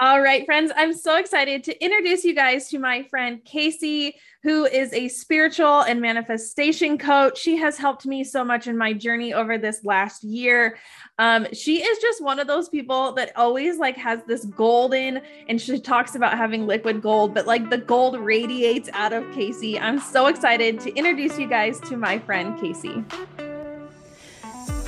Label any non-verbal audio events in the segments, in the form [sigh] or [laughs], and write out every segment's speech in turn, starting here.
All right, friends, I'm so excited to introduce you guys to my friend Casey, who is a spiritual and manifestation coach. She has helped me so much in my journey over this last year. Um, she is just one of those people that always like has this golden, and she talks about having liquid gold, but like the gold radiates out of Casey. I'm so excited to introduce you guys to my friend Casey.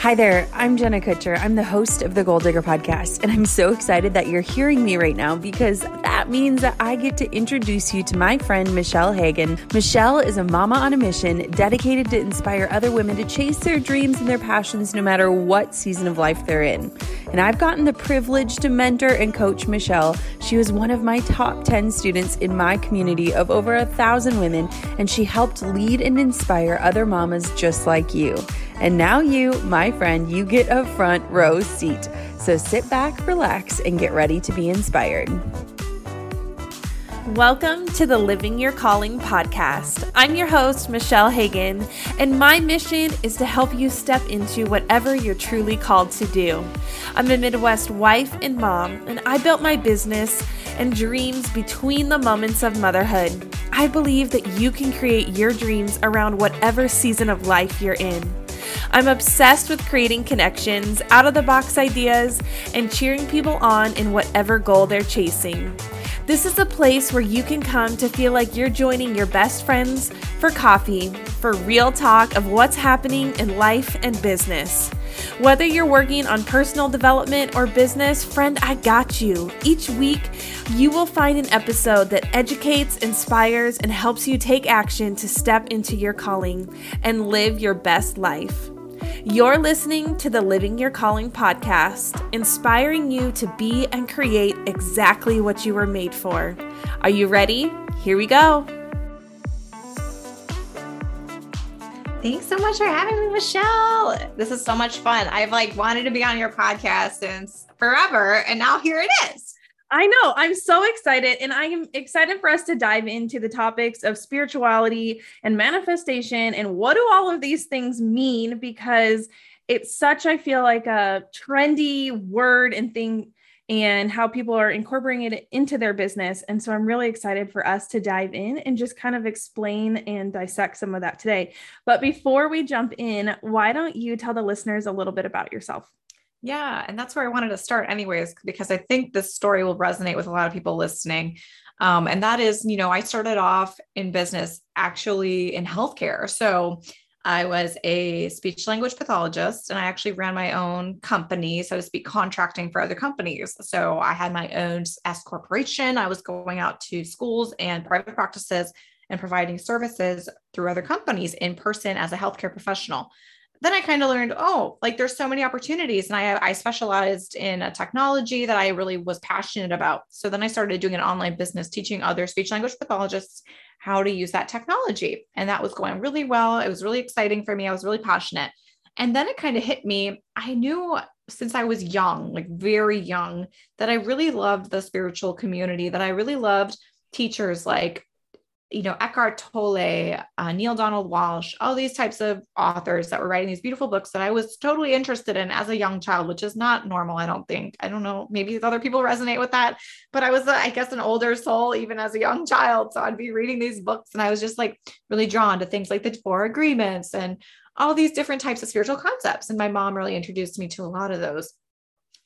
Hi there, I'm Jenna Kutcher. I'm the host of the Goal Digger podcast, and I'm so excited that you're hearing me right now because that means that I get to introduce you to my friend Michelle Hagan. Michelle is a mama on a mission dedicated to inspire other women to chase their dreams and their passions no matter what season of life they're in. And I've gotten the privilege to mentor and coach Michelle. She was one of my top 10 students in my community of over a thousand women, and she helped lead and inspire other mamas just like you. And now, you, my friend, you get a front row seat. So sit back, relax, and get ready to be inspired. Welcome to the Living Your Calling podcast. I'm your host, Michelle Hagan, and my mission is to help you step into whatever you're truly called to do. I'm a Midwest wife and mom, and I built my business and dreams between the moments of motherhood. I believe that you can create your dreams around whatever season of life you're in. I'm obsessed with creating connections, out of the box ideas, and cheering people on in whatever goal they're chasing. This is a place where you can come to feel like you're joining your best friends for coffee, for real talk of what's happening in life and business. Whether you're working on personal development or business, friend, I got you. Each week, you will find an episode that educates, inspires, and helps you take action to step into your calling and live your best life. You're listening to the Living Your Calling podcast, inspiring you to be and create exactly what you were made for. Are you ready? Here we go. Thanks so much for having me, Michelle. This is so much fun. I've like wanted to be on your podcast since forever, and now here it is. I know. I'm so excited. And I am excited for us to dive into the topics of spirituality and manifestation and what do all of these things mean? Because it's such, I feel like, a trendy word and thing and how people are incorporating it into their business. And so I'm really excited for us to dive in and just kind of explain and dissect some of that today. But before we jump in, why don't you tell the listeners a little bit about yourself? Yeah. And that's where I wanted to start, anyways, because I think this story will resonate with a lot of people listening. Um, and that is, you know, I started off in business actually in healthcare. So I was a speech language pathologist and I actually ran my own company, so to speak, contracting for other companies. So I had my own S corporation. I was going out to schools and private practices and providing services through other companies in person as a healthcare professional then I kind of learned, oh, like there's so many opportunities. And I, I specialized in a technology that I really was passionate about. So then I started doing an online business teaching other speech language pathologists how to use that technology. And that was going really well. It was really exciting for me. I was really passionate. And then it kind of hit me. I knew since I was young, like very young, that I really loved the spiritual community, that I really loved teachers like you know, Eckhart Tolle, uh, Neale Donald Walsch, all these types of authors that were writing these beautiful books that I was totally interested in as a young child, which is not normal, I don't think. I don't know, maybe other people resonate with that, but I was, uh, I guess, an older soul even as a young child. So I'd be reading these books and I was just like really drawn to things like the Four Agreements and all these different types of spiritual concepts. And my mom really introduced me to a lot of those.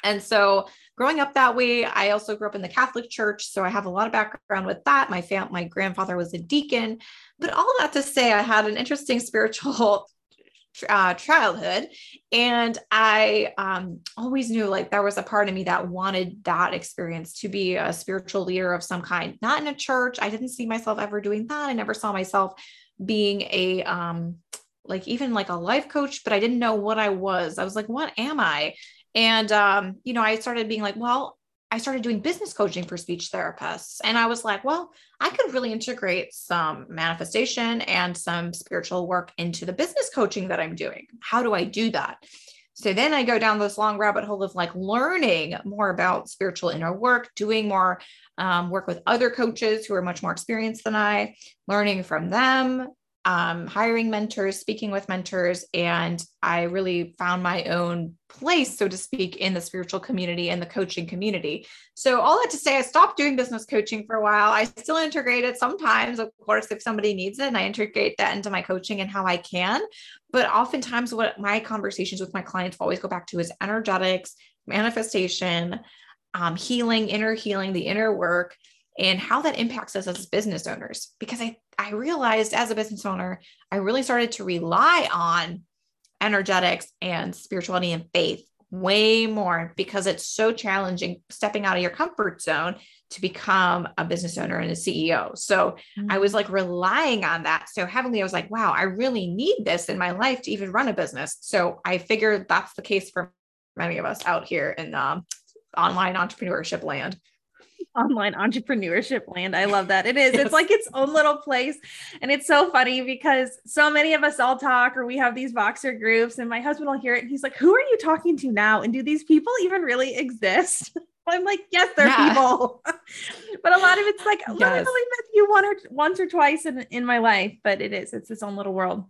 And so growing up that way, I also grew up in the Catholic Church, so I have a lot of background with that. My fam- my grandfather was a deacon, but all that to say, I had an interesting [laughs] spiritual uh, childhood, and I um, always knew like there was a part of me that wanted that experience to be a spiritual leader of some kind. Not in a church. I didn't see myself ever doing that. I never saw myself being a um, like even like a life coach, but I didn't know what I was. I was like, what am I? And, um, you know, I started being like, well, I started doing business coaching for speech therapists. And I was like, well, I could really integrate some manifestation and some spiritual work into the business coaching that I'm doing. How do I do that? So then I go down this long rabbit hole of like learning more about spiritual inner work, doing more um, work with other coaches who are much more experienced than I, learning from them, um, hiring mentors, speaking with mentors, and I really found my own place, so to speak, in the spiritual community and the coaching community. So, all that to say, I stopped doing business coaching for a while. I still integrate it sometimes, of course, if somebody needs it, and I integrate that into my coaching and how I can. But oftentimes, what my conversations with my clients always go back to is energetics, manifestation, um, healing, inner healing, the inner work and how that impacts us as business owners. Because I, I realized as a business owner, I really started to rely on energetics and spirituality and faith way more because it's so challenging stepping out of your comfort zone to become a business owner and a CEO. So mm-hmm. I was like relying on that so heavily. I was like, wow, I really need this in my life to even run a business. So I figured that's the case for many of us out here in um, online entrepreneurship land online entrepreneurship land. I love that. It is. Yes. It's like its own little place. And it's so funny because so many of us all talk or we have these Voxer groups, and my husband will hear it and he's like, Who are you talking to now? And do these people even really exist? [laughs] I'm like, yes, they're yeah. people. [laughs] but a lot of it's like, yes. I've only met you one or once or twice in, in my life, but it is, it's its own little world.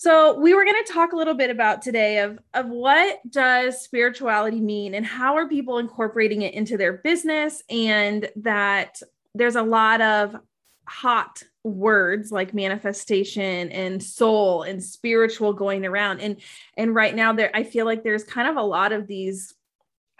So we were going to talk a little bit about today of, of what does spirituality mean and how are people incorporating it into their business and that there's a lot of hot words like manifestation and soul and spiritual going around and and right now there I feel like there's kind of a lot of these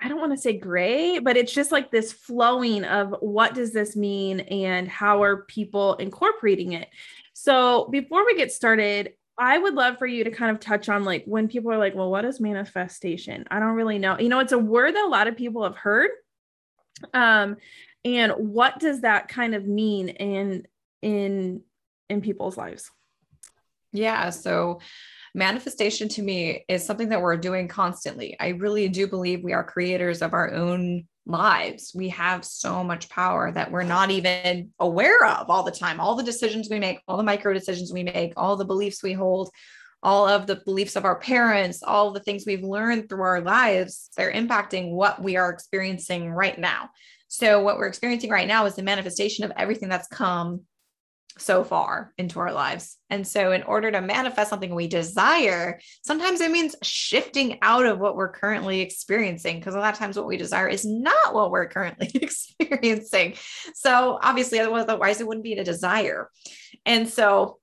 I don't want to say gray, but it's just like this flowing of what does this mean and how are people incorporating it. So before we get started, I would love for you to kind of touch on like when people are like, well, what is manifestation? I don't really know. You know, it's a word that a lot of people have heard. Um, and what does that kind of mean in in in people's lives? Yeah. So manifestation to me is something that we're doing constantly. I really do believe we are creators of our own lives. We have so much power that we're not even aware of all the time. All the decisions we make, all the micro decisions we make, all the beliefs we hold, all of the beliefs of our parents, all the things we've learned through our lives, they're impacting what we are experiencing right now. So, what we're experiencing right now is the manifestation of everything that's come so far into our lives. And so, in order to manifest something we desire, sometimes it means shifting out of what we're currently experiencing, because a lot of times what we desire is not what we're currently [laughs] experiencing. So, obviously, otherwise, it wouldn't be a desire. And so,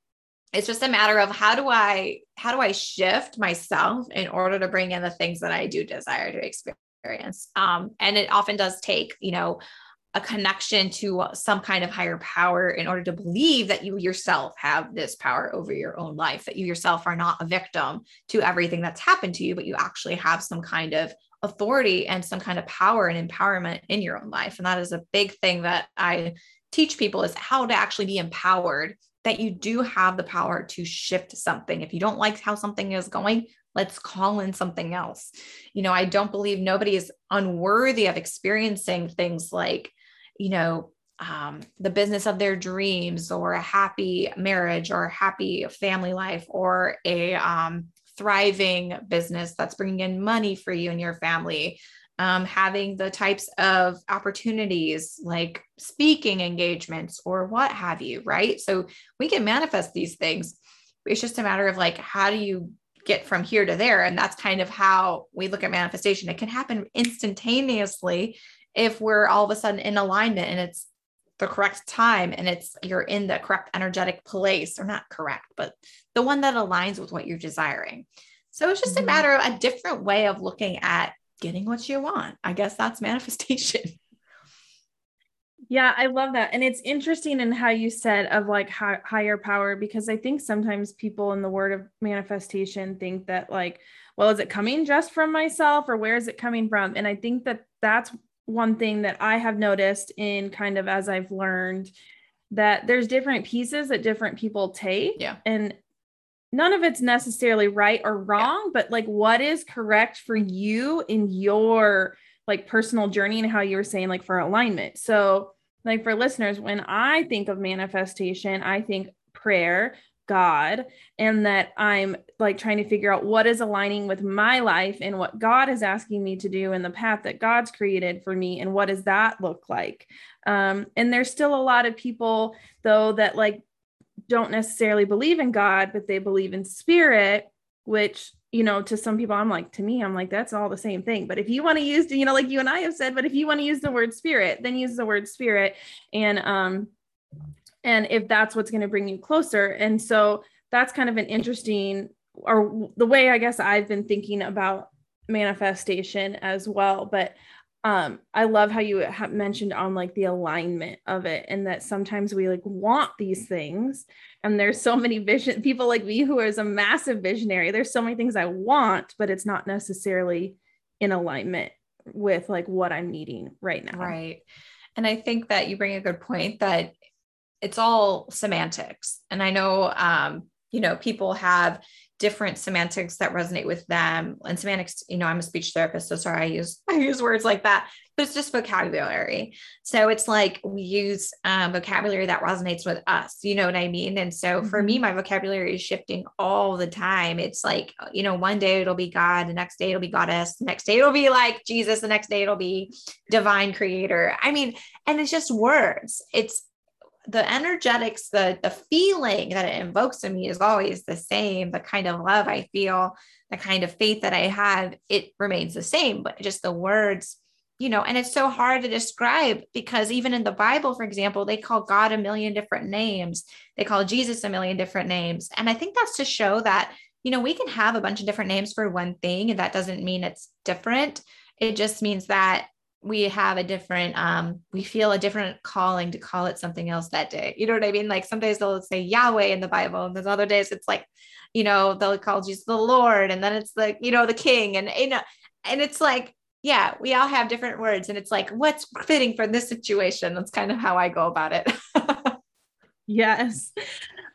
it's just a matter of how do I how do I shift myself in order to bring in the things that I do desire to experience. Um, and it often does take, you know, a connection to some kind of higher power in order to believe that you yourself have this power over your own life, that you yourself are not a victim to everything that's happened to you, but you actually have some kind of authority and some kind of power and empowerment in your own life. And that is a big thing that I teach people is how to actually be empowered that you do have the power to shift something. If you don't like how something is going, let's call in something else. You know, I don't believe nobody is unworthy of experiencing things like you know, um, the business of their dreams or a happy marriage or a happy family life or a um, thriving business that's bringing in money for you and your family. Um, having the types of opportunities like speaking engagements or what have you, right? So we can manifest these things. It's just a matter of like, how do you get from here to there? And that's kind of how we look at manifestation. It can happen instantaneously if we're all of a sudden in alignment and it's the correct time and it's you're in the correct energetic place or not correct but the one that aligns with what you're desiring. So it's just mm-hmm. a matter of a different way of looking at getting what you want. I guess that's [laughs] manifestation. Yeah i love that. And it's interesting in how you said of like high, higher power because i think sometimes people in the word of manifestation think that like well is it coming just from myself or where is it coming from? And i think that that's one thing that I have noticed in kind of as I've learned that there's different pieces that different people take. Yeah. And none of it's necessarily right or wrong, yeah. but like what is correct for you in your like personal journey and how you were saying like for alignment. So like for listeners, when I think of manifestation, I think prayer, God and that I'm like trying to figure out what is aligning with my life and what God is asking me to do and the path that God's created for me and what does that look like. Um, and there's still a lot of people though that like don't necessarily believe in God, but they believe in spirit, which, you know, to some people, I'm like, to me, I'm like, that's all the same thing. But if you want to use, you know, like you and I have said, but if you want to use the word spirit, then use the word spirit. And, um, and if that's what's going to bring you closer. And so that's kind of an interesting, or the way I guess I've been thinking about manifestation as well. But um i love how you have mentioned on like the alignment of it and that sometimes we like want these things and there's so many vision people like me who is a massive visionary there's so many things i want but it's not necessarily in alignment with like what i'm needing right now right and i think that you bring a good point that it's all semantics. And i know um you know people have different semantics that resonate with them. And semantics you know i'm a speech therapist so sorry i use [laughs] i use words like that but it's just vocabulary. So it's like we use um, vocabulary that resonates with us you know what i mean? And so for me mm-hmm. my vocabulary is shifting all the time. It's like you know one day it'll be god the next day it'll be goddess the next day it'll be like jesus the next day it'll be divine creator. I mean and it's just words. It's the energetics, the the feeling that it invokes in me is always the same. The kind of love I feel, the kind of faith that I have, it remains the same. But just the words, you know, and it's so hard to describe because even in the Bible, for example, they call God a million different names. They call Jesus a million different names. And I think that's to show that, you know, we can have a bunch of different names for one thing, and that doesn't mean it's different. It just means that we have a different um we feel a different calling to call it something else that day. You know what i mean? Like some days they'll say yahweh in the bible and there's other days it's like you know they'll call jesus the lord and then it's like you know the king and you know and it's like yeah we all have different words and it's like what's fitting for this situation? That's kind of how i go about it. [laughs] Yes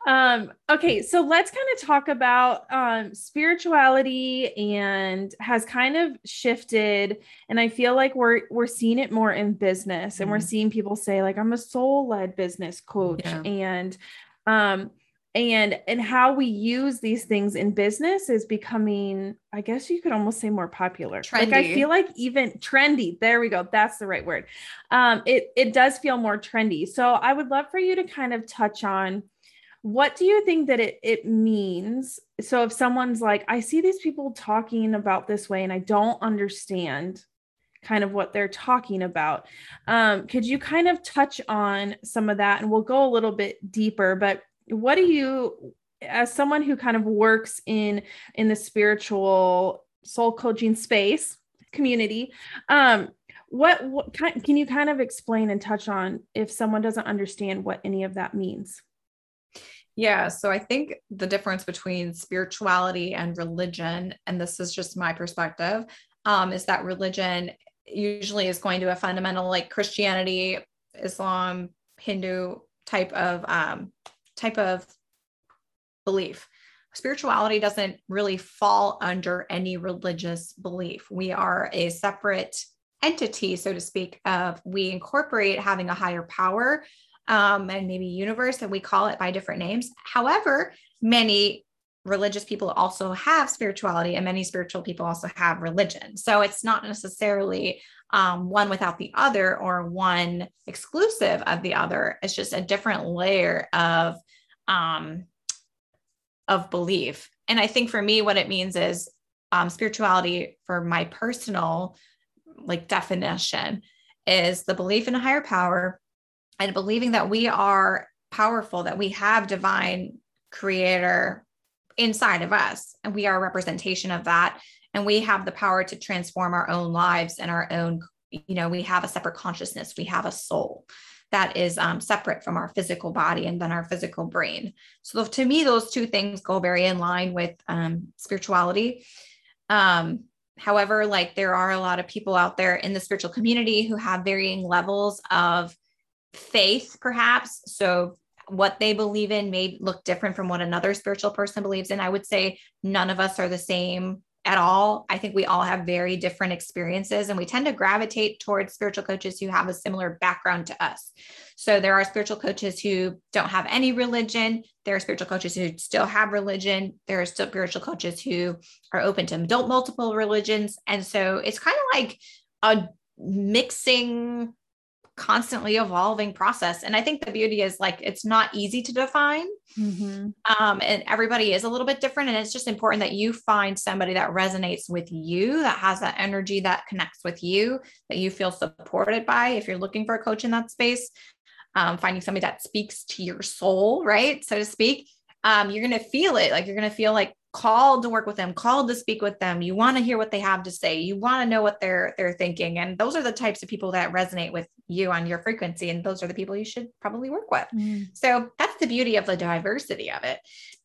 um okay so let's kind of talk about um spirituality and has kind of shifted and i feel like we're we're seeing it more in business and mm-hmm. we're seeing people say like i'm a soul led business coach yeah. and um and and how we use these things in business is becoming i guess you could almost say more popular trendy. like i feel like even trendy there we go that's the right word um it it does feel more trendy so i would love for you to kind of touch on what do you think that it, it means? So if someone's like i see these people talking about this way and i don't understand kind of what they're talking about um, could you kind of touch on some of that? And we'll go a little bit deeper but what do you as someone who kind of works in in the spiritual soul coaching space community um what, what can you kind of explain and touch on if someone doesn't understand what any of that means yeah. So I think the difference between spirituality and religion, and this is just my perspective, um, is that religion usually is going to a fundamental like Christianity, Islam, Hindu type of um, type of belief. Spirituality doesn't really fall under any religious belief. We are a separate entity, so to speak, of we incorporate having a higher power um, and maybe universe, and we call it by different names. However, many religious people also have spirituality, and many spiritual people also have religion. So it's not necessarily um, one without the other or one exclusive of the other. It's just a different layer of um, of belief. And I think for me, what it means is um, spirituality, for my personal like definition, is the belief in a higher power and believing that we are powerful, that we have divine creator inside of us, and we are a representation of that. And we have the power to transform our own lives and our own, you know, we have a separate consciousness, we have a soul that is um, separate from our physical body and then our physical brain. So to me, those two things go very in line with um, spirituality. Um, however, like there are a lot of people out there in the spiritual community who have varying levels of faith, perhaps. So what they believe in may look different from what another spiritual person believes in. I would say none of us are the same at all. I think we all have very different experiences and we tend to gravitate towards spiritual coaches who have a similar background to us. So there are spiritual coaches who don't have any religion. There are spiritual coaches who still have religion. There are still spiritual coaches who are open to adult multiple religions. And so it's kind of like a mixing constantly evolving process. And I think the beauty is like it's not easy to define. Mm-hmm. Um, and everybody is a little bit different. And it's just important that you find somebody that resonates with you, that has that energy that connects with you, that you feel supported by. If you're looking for a coach in that space, um, finding somebody that speaks to your soul, right? So to speak, um, you're going to feel it. Like you're going to feel like called to work with them, called to speak with them. You want to hear what they have to say. You want to know what they're they're thinking. And those are the types of people that resonate with you on your frequency. And those are the people you should probably work with. Mm. So that's the beauty of the diversity of it.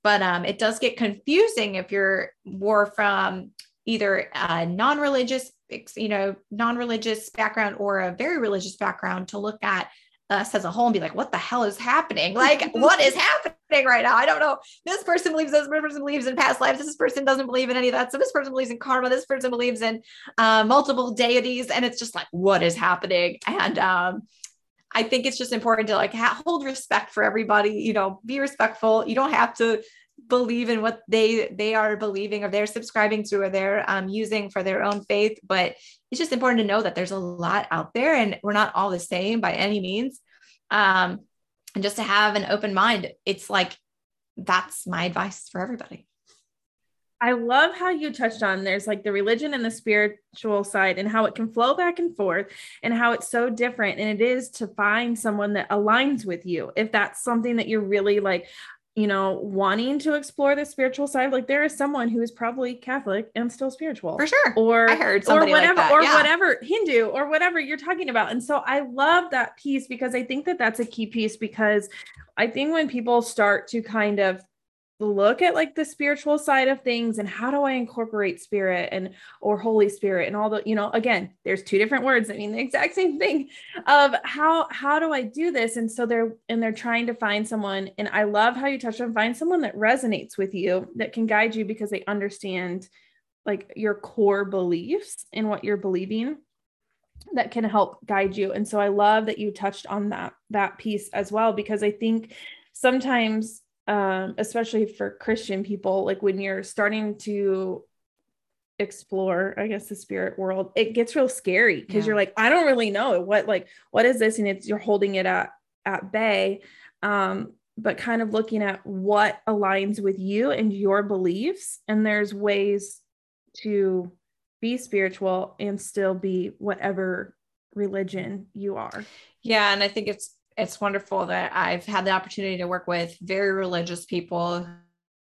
But um, it does get confusing if you're more from either a non-religious, you know, non-religious background or a very religious background to look at us as a whole and be like, what the hell is happening? [laughs] Like, what is happening right now? I don't know. This person believes this, person believes in past lives. This person doesn't believe in any of that. So this person believes in karma. This person believes in uh, multiple deities. And it's just like, what is happening? And um, I think it's just important to like ha- hold respect for everybody, you know, be respectful. You don't have to believe in what they they are believing or they're subscribing to or they're um, using for their own faith but it's just important to know that there's a lot out there and we're not all the same by any means um, and just to have an open mind it's like that's my advice for everybody I love how you touched on there's like the religion and the spiritual side and how it can flow back and forth and how it's so different. And it is to find someone that aligns with you. If that's something that you're really like, you know, wanting to explore the spiritual side. Like there is someone who is probably Catholic and still spiritual. For sure. Or I heard or whatever, like or yeah. whatever, Hindu or whatever you're talking about. And so I love that piece because I think that that's a key piece because I think when people start to kind of look at like the spiritual side of things and how do I incorporate spirit and or Holy Spirit and all the, you know, again, there's two different words that mean the exact same thing of how how do I do this? And so they're and they're trying to find someone. And I love how you touch on find someone that resonates with you that can guide you because they understand like your core beliefs and what you're believing that can help guide you. And so I love that you touched on that that piece as well because I think sometimes um, especially for Christian people, like when you're starting to explore, I guess, the spirit world, it gets real scary because yeah. you're like, I don't really know what, like, what is this? And it's you're holding it at at bay. Um, but kind of looking at what aligns with you and your beliefs. And there's ways to be spiritual and still be whatever religion you are. Yeah. And I think it's it's wonderful that I've had the opportunity to work with very religious people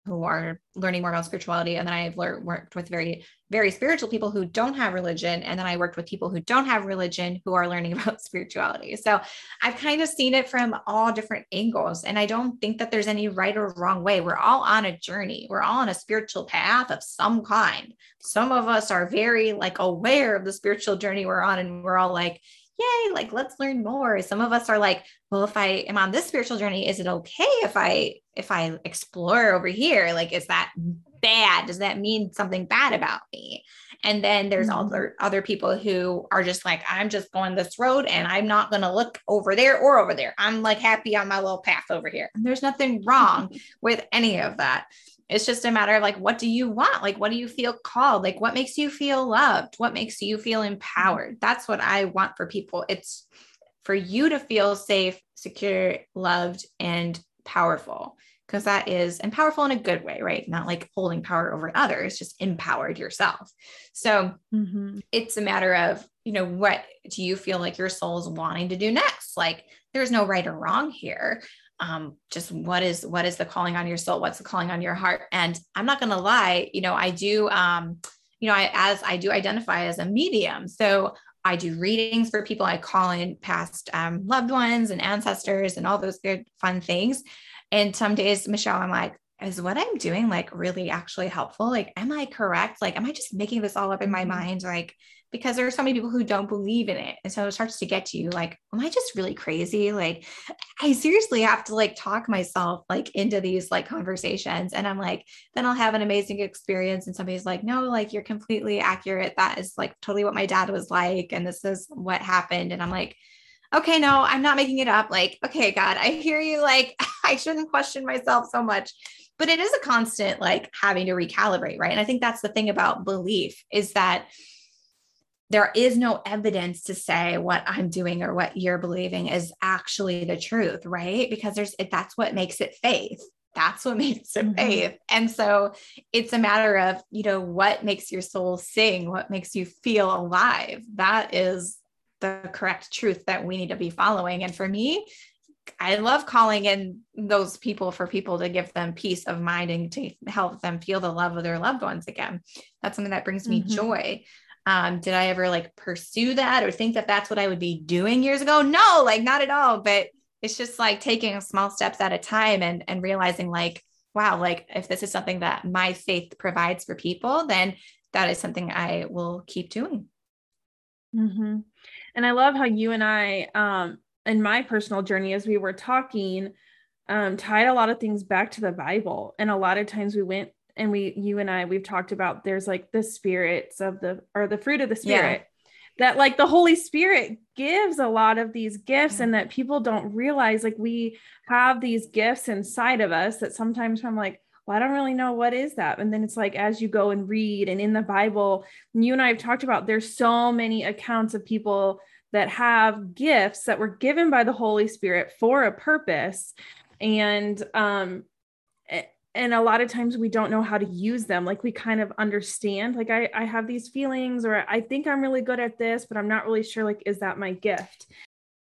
who are learning more about spirituality. And then I've worked with very, very spiritual people who don't have religion. And then I worked with people who don't have religion who are learning [laughs] about spirituality. So I've kind of seen it from all different angles. And I don't think that there's any right or wrong way. We're all on a journey, we're all on a spiritual path of some kind. Some of us are very like aware of the spiritual journey we're on, and we're all like, yay, like let's learn more. Some of us are like, well, if I am on this spiritual journey, is it okay if I if I explore over here? Like, is that bad? Does that mean something bad about me? And then there's mm-hmm. other other people who are just like, I'm just going this road and I'm not gonna look over there or over there. I'm like happy on my little path over here. And there's nothing wrong [laughs] with any of that it's just a matter of like what do you want? Like what do you feel called? Like what makes you feel loved? What makes you feel empowered? That's what i want for people. It's for you to feel safe secure loved and powerful because that is and powerful in a good way right? Not like holding power over others just empowered yourself. So mm-hmm. it's a matter of you know what do you feel like your soul is wanting to do next? Like there's no right or wrong here um, just what is what is the calling on your soul? What's the calling on your heart? And i'm not going to lie you know i do um, you know I, as i do identify as a medium. So i do readings for people. I call in past um, loved ones and ancestors and all those good fun things. And some days michelle i'm like is what i'm doing like really actually helpful? Like am i correct? Like am i just making this all up in my mm-hmm. mind? Like because there are so many people who don't believe in it. And so it starts to get to you like, am I just really crazy? Like, I seriously have to like talk myself like into these like conversations. And I'm like, then I'll have an amazing experience. And somebody's like, no, like you're completely accurate. That is like totally what my dad was like. And this is what happened. And I'm like, okay, no, I'm not making it up. Like, okay, God, I hear you. Like, [laughs] I shouldn't question myself so much. But it is a constant like having to recalibrate, right? And I think that's the thing about belief is that there is no evidence to say what I'm doing or what you're believing is actually the truth, right? Because there's that's what makes it faith. That's what [laughs] makes it mm-hmm. faith. And so it's a matter of, you know, what makes your soul sing, what makes you feel alive. That is the correct truth that we need to be following. And for me, I love calling in those people for people to give them peace of mind and to help them feel the love of their loved ones again. That's something that brings me mm-hmm. joy. Um, did I ever like pursue that or think that that's what I would be doing years ago? No, like not at all. But it's just like taking small steps at a time and and realizing like, wow, like if this is something that my faith provides for people, then that is something I will keep doing. Mm-hmm. And I love how you and I, um, in my personal journey, as we were talking, um, tied a lot of things back to the Bible. And a lot of times we went and we, you and I, we've talked about there's like the spirits of the, or the fruit of the spirit. Yeah. That like the Holy Spirit gives a lot of these gifts, yeah. and that people don't realize like we have these gifts inside of us that sometimes I'm like, well, I don't really know what is that. And then it's like, as you go and read and in the Bible, you and I have talked about, there's so many accounts of people that have gifts that were given by the Holy Spirit for a purpose. And, um, and a lot of times we don't know how to use them like we kind of understand like I, I have these feelings or i think i'm really good at this but i'm not really sure like is that my gift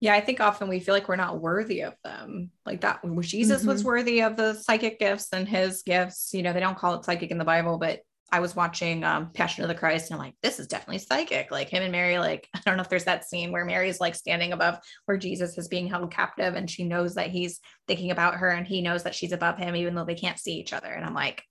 yeah i think often we feel like we're not worthy of them like that jesus mm-hmm. was worthy of the psychic gifts and his gifts you know they don't call it psychic in the bible but I was watching um, Passion of the Christ and I'm like, this is definitely psychic. Like him and Mary, like, [laughs] I don't know if there's that scene where Mary is like standing above where Jesus is being held captive and she knows that he's thinking about her and he knows that she's above him, even though they can't see each other. And I'm like,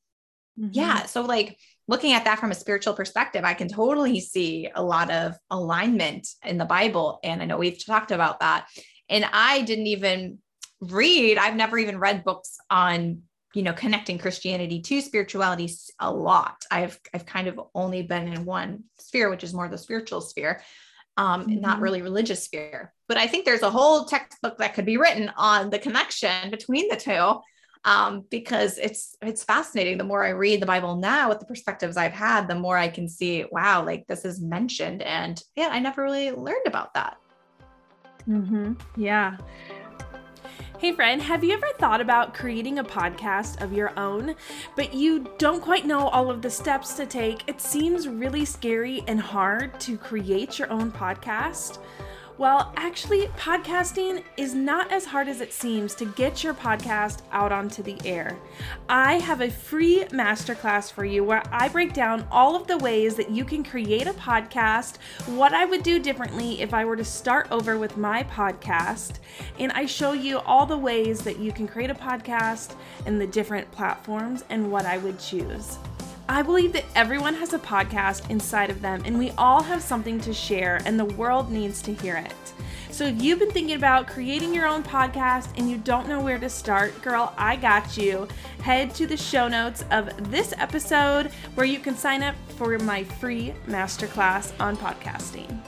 mm-hmm. yeah. So, like, looking at that from a spiritual perspective, I can totally see a lot of alignment in the Bible. And I know we've talked about that. And I didn't even read, I've never even read books on you know connecting christianity to spirituality a lot. I've i've kind of only been in one sphere which is more the spiritual sphere um mm-hmm. not really religious sphere. But i think there's a whole textbook that could be written on the connection between the two um because it's it's fascinating. The more i read the bible now with the perspectives i've had the more i can see wow like this is mentioned and yeah i never really learned about that. Mm-hmm. yeah Hey, friend, have you ever thought about creating a podcast of your own, but you don't quite know all of the steps to take? It seems really scary and hard to create your own podcast. Well, actually, podcasting is not as hard as it seems to get your podcast out onto the air. I have a free masterclass for you where I break down all of the ways that you can create a podcast, what I would do differently if I were to start over with my podcast, and I show you all the ways that you can create a podcast and the different platforms and what I would choose. I believe that everyone has a podcast inside of them, and we all have something to share, and the world needs to hear it. So if you've been thinking about creating your own podcast and you don't know where to start, girl, I got you. Head to the show notes of this episode where you can sign up for my free masterclass on podcasting.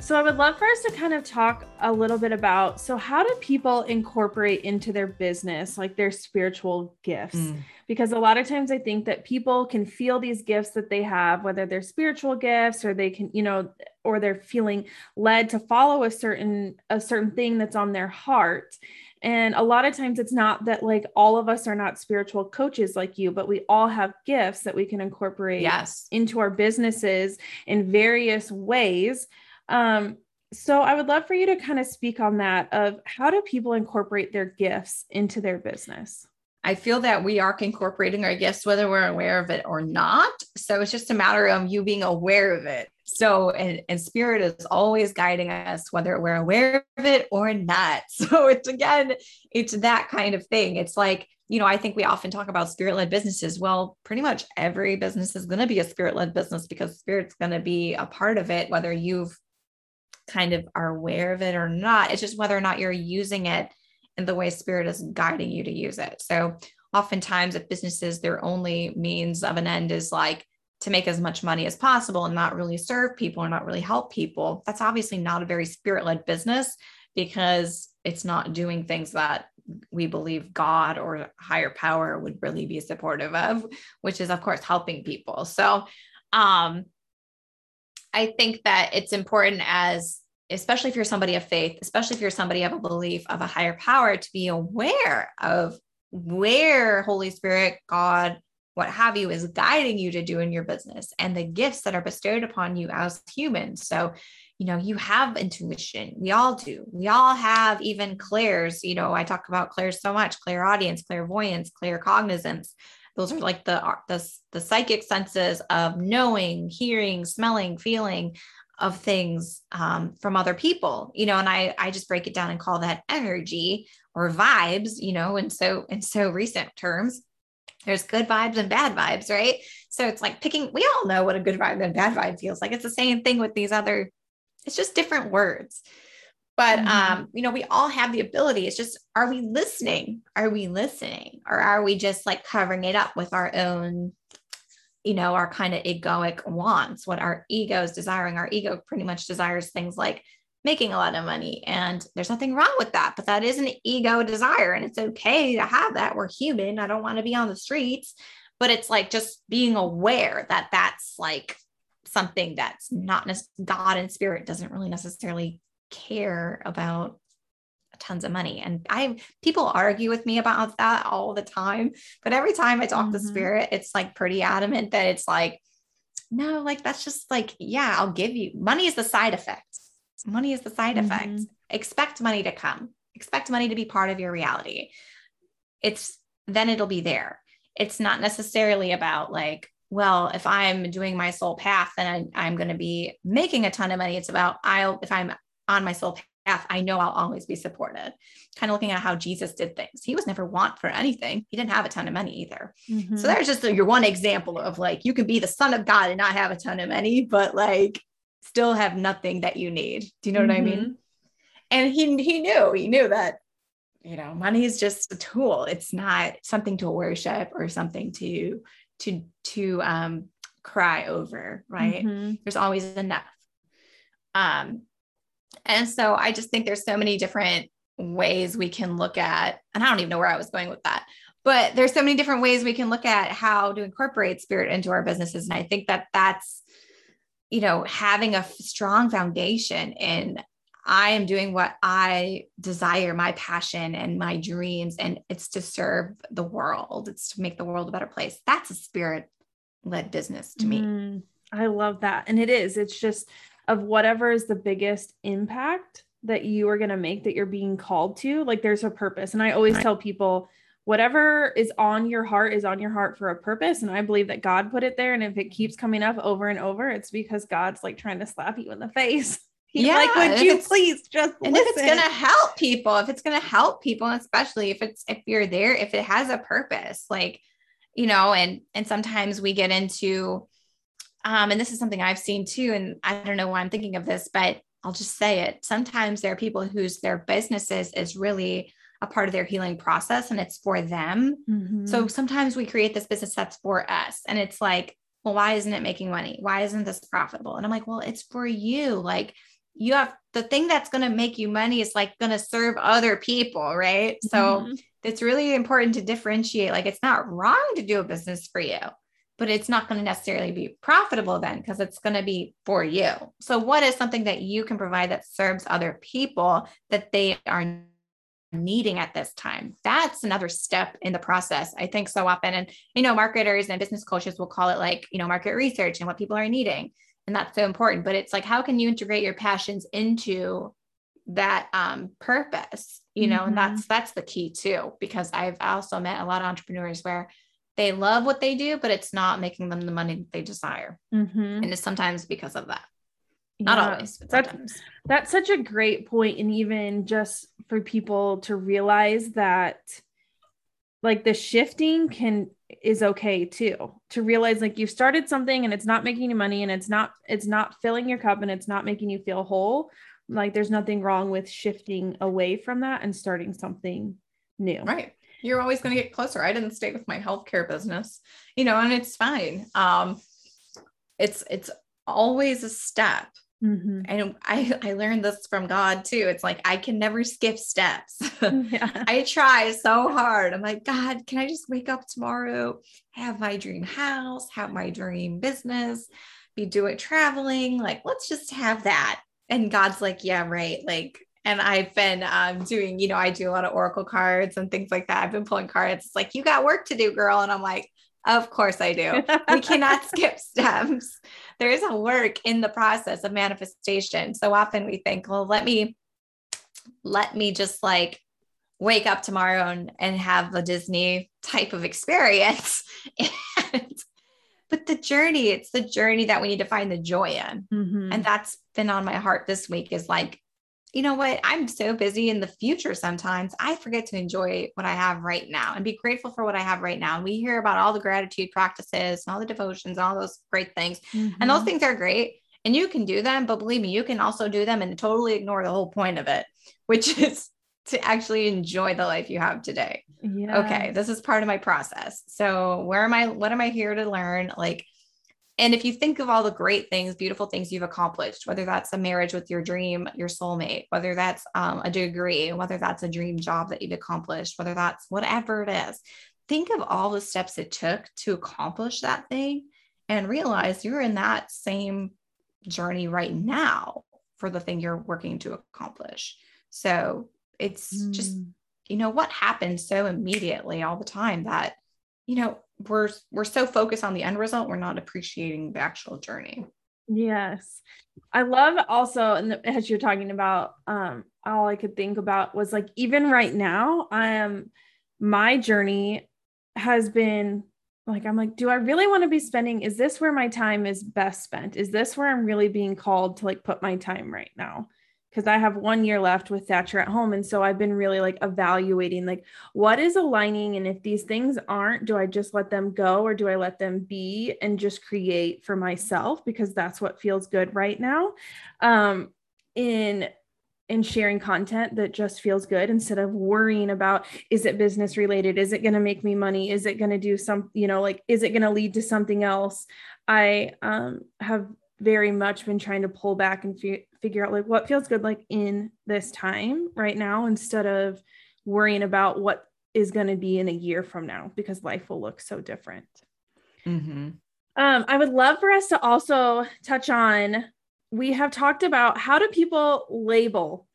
So I would love for us to kind of talk a little bit about so how do people incorporate into their business like their spiritual gifts? Mm. Because a lot of times I think that people can feel these gifts that they have whether they're spiritual gifts or they can, you know, or they're feeling led to follow a certain a certain thing that's on their heart. And a lot of times it's not that like all of us are not spiritual coaches like you, but we all have gifts that we can incorporate yes. into our businesses in various ways. Um, so I would love for you to kind of speak on that of how do people incorporate their gifts into their business? I feel that we are incorporating our gifts, whether we're aware of it or not. So it's just a matter of you being aware of it. So, and, and spirit is always guiding us, whether we're aware of it or not. [laughs] So it's again, it's that kind of thing. It's like, you know, I think we often talk about spirit led businesses. Well, pretty much every business is going to be a spirit led business because spirit's going to be a part of it, whether you've kind of are aware of it or not. It's just whether or not you're using it in the way spirit is guiding you to use it. So oftentimes at businesses, their only means of an end is like to make as much money as possible and not really serve people or not really help people. That's obviously not a very spirit-led business because it's not doing things that we believe God or higher power would really be supportive of, which is of course helping people. So um I think that it's important as especially if you're somebody of faith, especially if you're somebody of a belief of a higher power, to be aware of where Holy Spirit, God, what have you, is guiding you to do in your business and the gifts that are bestowed upon you as humans. So, you know, you have intuition. We all do. We all have even clairs. You know, I talk about clairs so much clairaudience, clairvoyance, claircognizance. Those are like the, the, the psychic senses of knowing, hearing, smelling, feeling of things um, from other people you know and i i just break it down and call that energy or vibes you know and so in so recent terms. There's good vibes and bad vibes right? So it's like picking we all know what a good vibe and bad vibe feels like. It's the same thing with these other it's just different words but mm-hmm. um you know we all have the ability it's just are we listening are we listening or are we just like covering it up with our own you know, our kind of egoic wants, what our ego is desiring. Our ego pretty much desires things like making a lot of money. And there's nothing wrong with that, but that is an ego desire. And it's okay to have that. We're human. I don't want to be on the streets, but it's like just being aware that that's like something that's not God and spirit doesn't really necessarily care about tons of money. And I people argue with me about that all the time. But every time I talk mm-hmm. to spirit, it's like pretty adamant that it's like, no, like that's just like, yeah, I'll give you money is the side effect. Money is the side mm-hmm. effect. Expect money to come. Expect money to be part of your reality. It's then it'll be there. It's not necessarily about like, well, if I'm doing my soul path, then I, I'm going to be making a ton of money. It's about I'll if I'm on my soul path, I know I'll always be supported. Kind of looking at how Jesus did things. He was never want for anything. He didn't have a ton of money either. Mm-hmm. So there's just your one example of like you can be the son of God and not have a ton of money, but like still have nothing that you need. Do you know mm-hmm. what I mean? Mm-hmm. And he he knew, he knew that you know, money is just a tool. It's not something to worship or something to to to um cry over, right? Mm-hmm. There's always enough. Um and so I just think there's so many different ways we can look at, and I don't even know where I was going with that, but there's so many different ways we can look at how to incorporate spirit into our businesses. And I think that that's, you know, having a strong foundation in I am doing what I desire, my passion and my dreams, and it's to serve the world. It's to make the world a better place. That's a spirit led business to me. Mm, I love that. And it is. It's just of whatever is the biggest impact that you are going to make that you're being called to like there's a purpose and i always right. tell people whatever is on your heart is on your heart for a purpose and i believe that god put it there and if it keeps coming up over and over it's because god's like trying to slap you in the face [laughs] He's yeah, like, would you please just and listen? if it's gonna help people, if it's gonna help people, especially if it's if you're there, if it has a purpose, like you know, and and sometimes we get into um, and this is something I've seen too. And I don't know why I'm thinking of this, but I'll just say it. Sometimes there are people whose their businesses is really a part of their healing process and it's for them. Mm-hmm. So sometimes we create this business that's for us. And it's like, well, why isn't it making money? Why isn't this profitable? And I'm like, well, it's for you. Like you have the thing that's going to make you money is like going to serve other people. Right. So mm-hmm. it's really important to differentiate. Like it's not wrong to do a business for you but it's not going to necessarily be profitable then because it's going to be for you. So, what is something that you can provide that serves other people that they are needing at this time? That's another step in the process. I think so often. And, you know, marketers and business coaches will call it like, you know, market research and what people are needing. And that's so important. But it's like, how can you integrate your passions into that um, purpose? You know, mm-hmm. and that's that's the key too, because I've also met a lot of entrepreneurs where they love what they do, but it's not making them the money that they desire. Mm-hmm. And it's sometimes because of that. Not yeah, always, but sometimes. That's, that's such a great point. And even just for people to realize that like the shifting can is okay too to realize like you've started something and it's not making you money and it's not it's not filling your cup and it's not making you feel whole like there's nothing wrong with shifting away from that and starting something new right you're always going to get closer. I didn't stay with my healthcare business, you know, and it's fine. Um, it's it's always a step. Mm-hmm. And I, I learned this from God too. It's like I can never skip steps. [laughs] Yeah. I try so hard. I'm like, God, can I just wake up tomorrow, have my dream house, have my dream business, be doing traveling. Like, let's just have that. And God's like, yeah, right. Like, and I've been um, doing, you know, I do a lot of Oracle cards and things like that. I've been pulling cards. It's like, you got work to do, girl. And I'm like, of course I do. we cannot [laughs] skip steps. There is a work in the process of manifestation. So often we think, well, let me, let me just like wake up tomorrow and, and have a Disney type of experience. [laughs] and, but the journey, it's the journey that we need to find the joy in. Mm-hmm. And that's been on my heart this week is like, you know what? I'm so busy in the future sometimes. I forget to enjoy what I have right now and be grateful for what I have right now. And we hear about all the gratitude practices and all the devotions, all those great things. Mm-hmm. And those mm-hmm. things are great. And you can do them, but believe me, you can also do them and totally ignore the whole point of it, [laughs] which is to actually enjoy the life you have today. Yeah. Okay, this is part of my process. So, where am I? What am I here to learn? Like, and if you think of all the great things, beautiful things you've accomplished, whether that's a marriage with your dream, your soulmate, whether that's um, a degree, whether that's a dream job that you've accomplished, whether that's whatever it is, think of all the steps it took to accomplish that thing and realize you're in that same journey right now for the thing you're working to accomplish. So it's mm. just, you know, what happens so immediately all the time that, you know, we're we're so focused on the end result we're not appreciating the actual journey. Yes. I love also and as you're talking about um all i could think about was like even right now i am my journey has been like i'm like do i really want to be spending is this where my time is best spent? Is this where i'm really being called to like put my time right now because I have one year left with Thatcher at home. And so I've been really like evaluating like what is aligning. And if these things aren't, do I just let them go or do I let them be and just create for myself? Because that's what feels good right now. Um, in in sharing content that just feels good instead of worrying about is it business related is it going to make me money is it going to do some you know like is it going to lead to something else i um, have very much been trying to pull back and f- figure out like what feels good like in this time right now instead of worrying about what is going to be in a year from now because life will look so different. Mm-hmm. Um, I would love for us to also touch on. We have talked about how do people label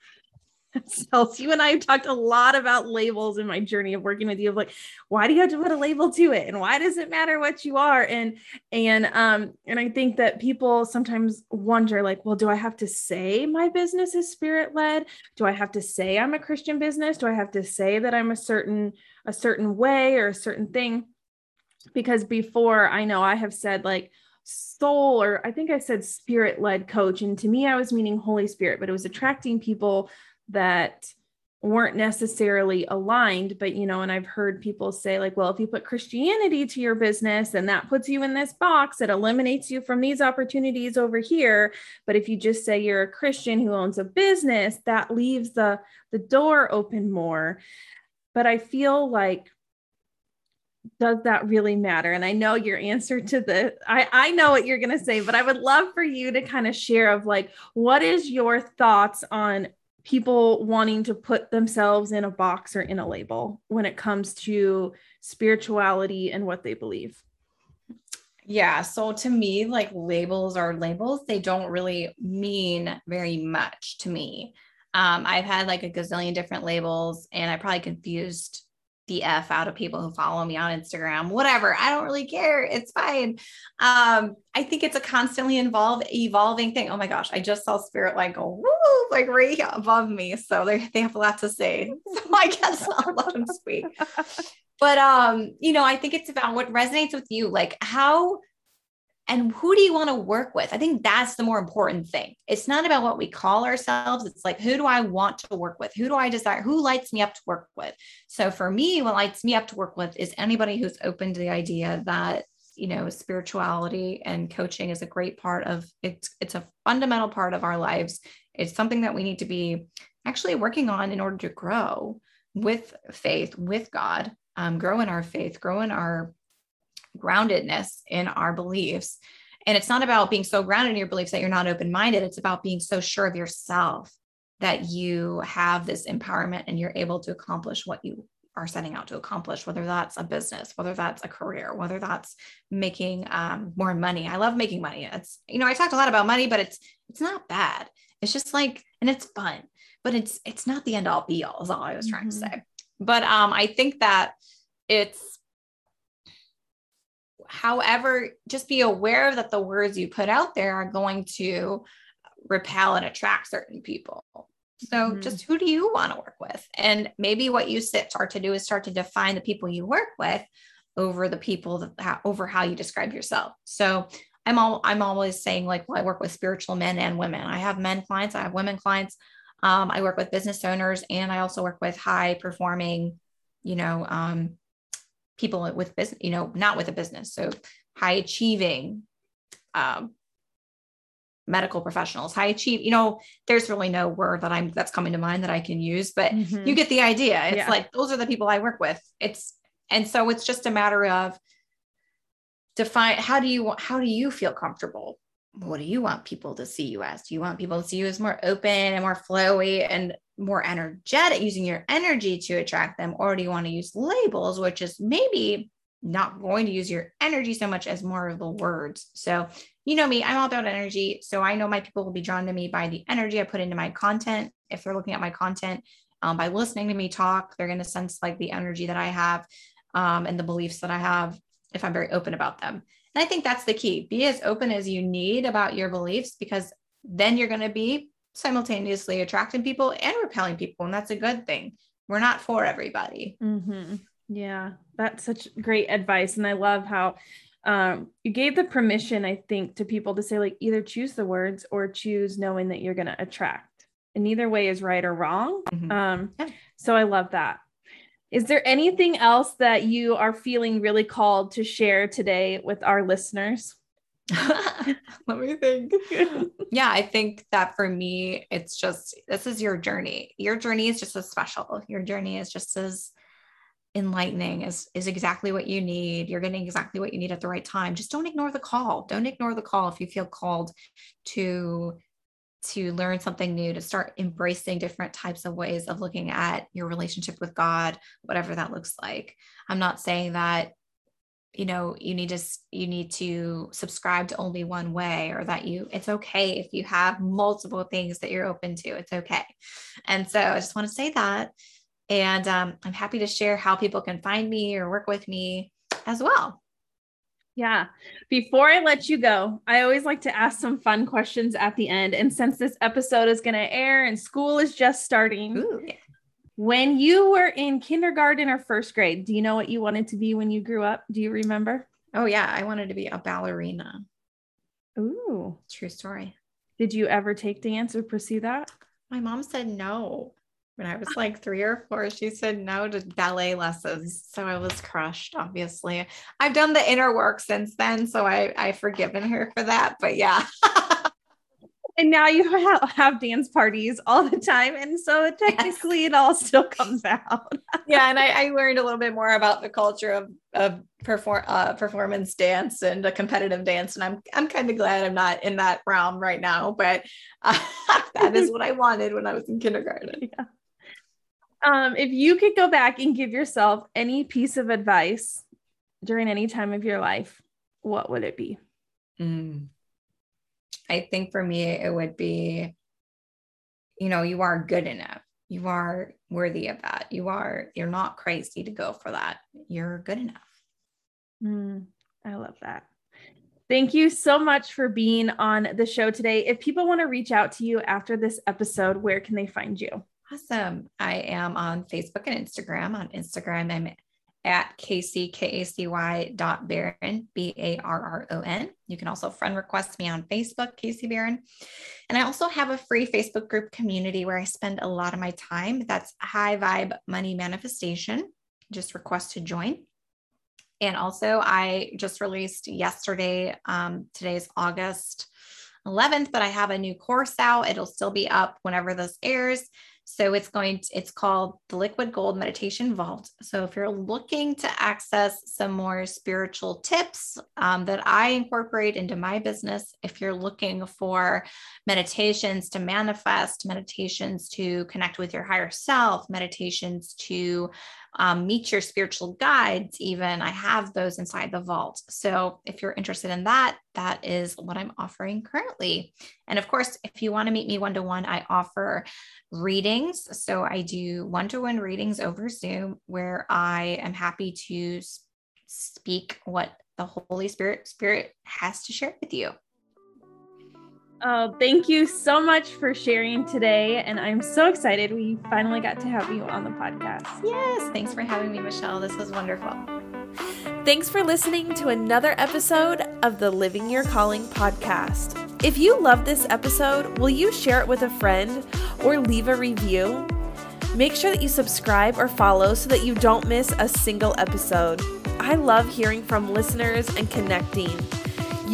[laughs] so you and I have talked a lot about labels in my journey of working with you of like, why do you have to put a label to it? And why does it matter what you are? And and um, and I think that people sometimes wonder, like, well, do I have to say my business is spirit-led? Do I have to say I'm a Christian business? Do I have to say that I'm a certain a certain way or a certain thing? Because before I know I have said like soul or I think I said spirit led coach. And to me, I was meaning Holy Spirit, but it was attracting people that weren't necessarily aligned but you know and i've heard people say like well if you put christianity to your business and that puts you in this box it eliminates you from these opportunities over here. But if you just say you're a christian who owns a business that leaves the the door open more. But i feel like does that really matter? And i know your answer to the i i know what you're going to say but i would love for you to kind of share of like what is your thoughts on people wanting to put themselves in a box or in a label when it comes to spirituality and what they believe. Yeah. So to me, like labels are labels, they don't really mean very much to me. Um, I've had like a gazillion different labels and I probably confused the F out of people who follow me on Instagram, whatever. I don't really care. It's fine. Um, I think it's a constantly involved, evolving thing. Oh my gosh, I just saw Spirit like go woo, like right above me. So they, they have a lot to say. [laughs] So I guess I'll let them speak. [laughs] But um, you know, I think it's about what resonates with you. Like how and who do you want to work with? I think that's the more important thing. It's not about what we call ourselves. It's like, who do I want to work with? Who do I desire? Who lights me up to work with? So for me, what lights me up to work with is anybody who's open to the idea that, you know, spirituality and coaching is a great part of it's, it's a fundamental part of our lives. It's something that we need to be actually working on in order to grow with faith, with God, um, grow in our faith, grow in our groundedness in our beliefs. And it's not about being so grounded in your beliefs that you're not open minded. It's about being so sure of yourself that you have this empowerment and you're able to accomplish what you are setting out to accomplish, whether that's a business, whether that's a career, whether that's making um, more money. I love making money. It's, you know, I talked a lot about money, but it's, it's not bad. It's just like, and it's fun, but it's, it's not the end all be all is all I was trying mm-hmm. to say. But um, I think that it's, however, just be aware that the words you put out there are going to repel and attract certain people. So mm-hmm. just who do you want to work with? And maybe what you start to do is start to define the people you work with over the people that over how you describe yourself. So I'm all I'm always saying like, well, I work with spiritual men and women. I have men clients, I have women clients. Um, I work with business owners, and I also work with high performing, you know, um, people with business, you know, not with a business, so high achieving um, medical professionals high achieve you know there's really no word that i'm that's coming to mind that i can use but mm-hmm. you get the idea it's yeah. like those are the people i work with it's and so it's just a matter of define how do you how do you feel comfortable what do you want people to see you as do you want people to see you as more open and more flowy and more energetic using your energy to attract them or do you want to use labels which is maybe not going to use your energy so much as more of the words so you know me, I'm all about energy. So I know my people will be drawn to me by the energy I put into my content. If they're looking at my content, um, by listening to me talk, they're going to sense like the energy that I have um, and the beliefs that I have if I'm very open about them. And I think that's the key. Be as open as you need about your beliefs because then you're going to be simultaneously attracting people and repelling people. And that's a good thing. We're not for everybody. Mm-hmm. Yeah, that's such great advice. And I love how um, you gave the permission, I think, to people to say, like, either choose the words or choose knowing that you're going to attract. And neither way is right or wrong. Mm-hmm. Um, yeah. So I love that. Is there anything else that you are feeling really called to share today with our listeners? [laughs] Let me think. yeah, I think that for me, it's just this is your journey. Your journey is just as special. Your journey is just as enlightening is is exactly what you need you're getting exactly what you need at the right time just don't ignore the call don't ignore the call if you feel called to to learn something new to start embracing different types of ways of looking at your relationship with god whatever that looks like. I'm not saying that you know you need to you need to subscribe to only one way or that you it's okay if you have multiple things that you're open to it's okay. And so i just want to say that. And um, I'm happy to share how people can find me or work with me as well. Yeah. Before I let you go, I always like to ask some fun questions at the end. And since this episode is going to air and school is just starting, Ooh. when you were in kindergarten or first grade, do you know what you wanted to be when you grew up? Do you remember? Oh, yeah. I wanted to be a ballerina. Ooh. True story. Did you ever take dance or pursue that? My mom said no when I was like three or four, she said no to ballet lessons. So I was crushed, obviously. I've done the inner work since then. So I, I've forgiven her for that. But yeah. [laughs] and now you have, have, dance parties all the time. And so technically yes. it all still comes out. [laughs] yeah. And I, I, learned a little bit more about the culture of, of perform, uh, performance dance and a competitive dance. And I'm, I'm kind of glad I'm not in that realm right now, but uh, [laughs] that is what I wanted when I was in kindergarten. Yeah um, if you could go back and give yourself any piece of advice during any time of your life, what would it be? Mm. I think for me, it would be, you know, you are good enough. You are worthy of that. You are, you're not crazy to go for that. You're good enough. Mm, I love that. Thank you so much for being on the show today. If people want to reach out to you after this episode, where can they find you? Awesome. I am on Facebook and Instagram. On Instagram, I'm at Kacy, K-A-C-Y dot barron B-A-R-R-O-N. You can also friend request me on Facebook, Kacy Barron, And I also have a free Facebook group community where I spend a lot of my time. That's High Vibe Money Manifestation. Just request to join. And also, I just released yesterday, um, today's August 11th, but I have a new course out. It'll still be up whenever this airs. So it's going to, it's called the Liquid Gold Meditation Vault. So if you're looking to access some more spiritual tips um, that I incorporate into my business, if you're looking for meditations to manifest, meditations to connect with your higher self, meditations to um, meet your spiritual guides, even. I have those inside the vault. So if you're interested in that, that is what I'm offering currently. And of course, if you want to meet me one to one, I offer readings. So I do one to one readings over Zoom where I am happy to speak what the Holy Spirit Spirit has to share with you. Oh, thank you so much for sharing today. And I'm so excited we finally got to have you on the podcast. Yes. Thanks for having me, Michelle. This was wonderful. Thanks for listening to another episode of the Living Your Calling podcast. If you love this episode, will you share it with a friend or leave a review? Make sure that you subscribe or follow so that you don't miss a single episode. I love hearing from listeners and connecting.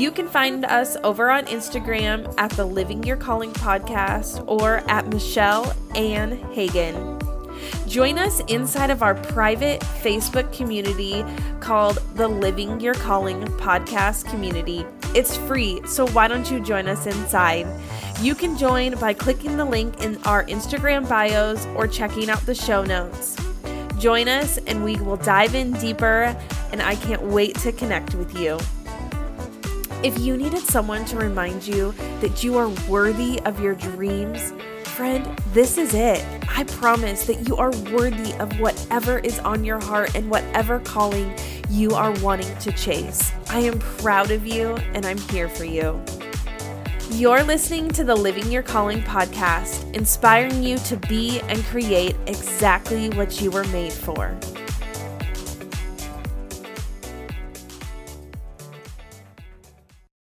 You can find us over on Instagram at the Living Your Calling podcast or at Michelle Ann Hagen. Join us inside of our private Facebook community called the Living Your Calling podcast community. It's free, so why don't you join us inside? You can join by clicking the link in our Instagram bios or checking out the show notes. Join us and we will dive in deeper, and I can't wait to connect with you. If you needed someone to remind you that you are worthy of your dreams, friend, this is it. I promise that you are worthy of whatever is on your heart and whatever calling you are wanting to chase. I am proud of you and I'm here for you. You're listening to the Living Your Calling podcast, inspiring you to be and create exactly what you were made for.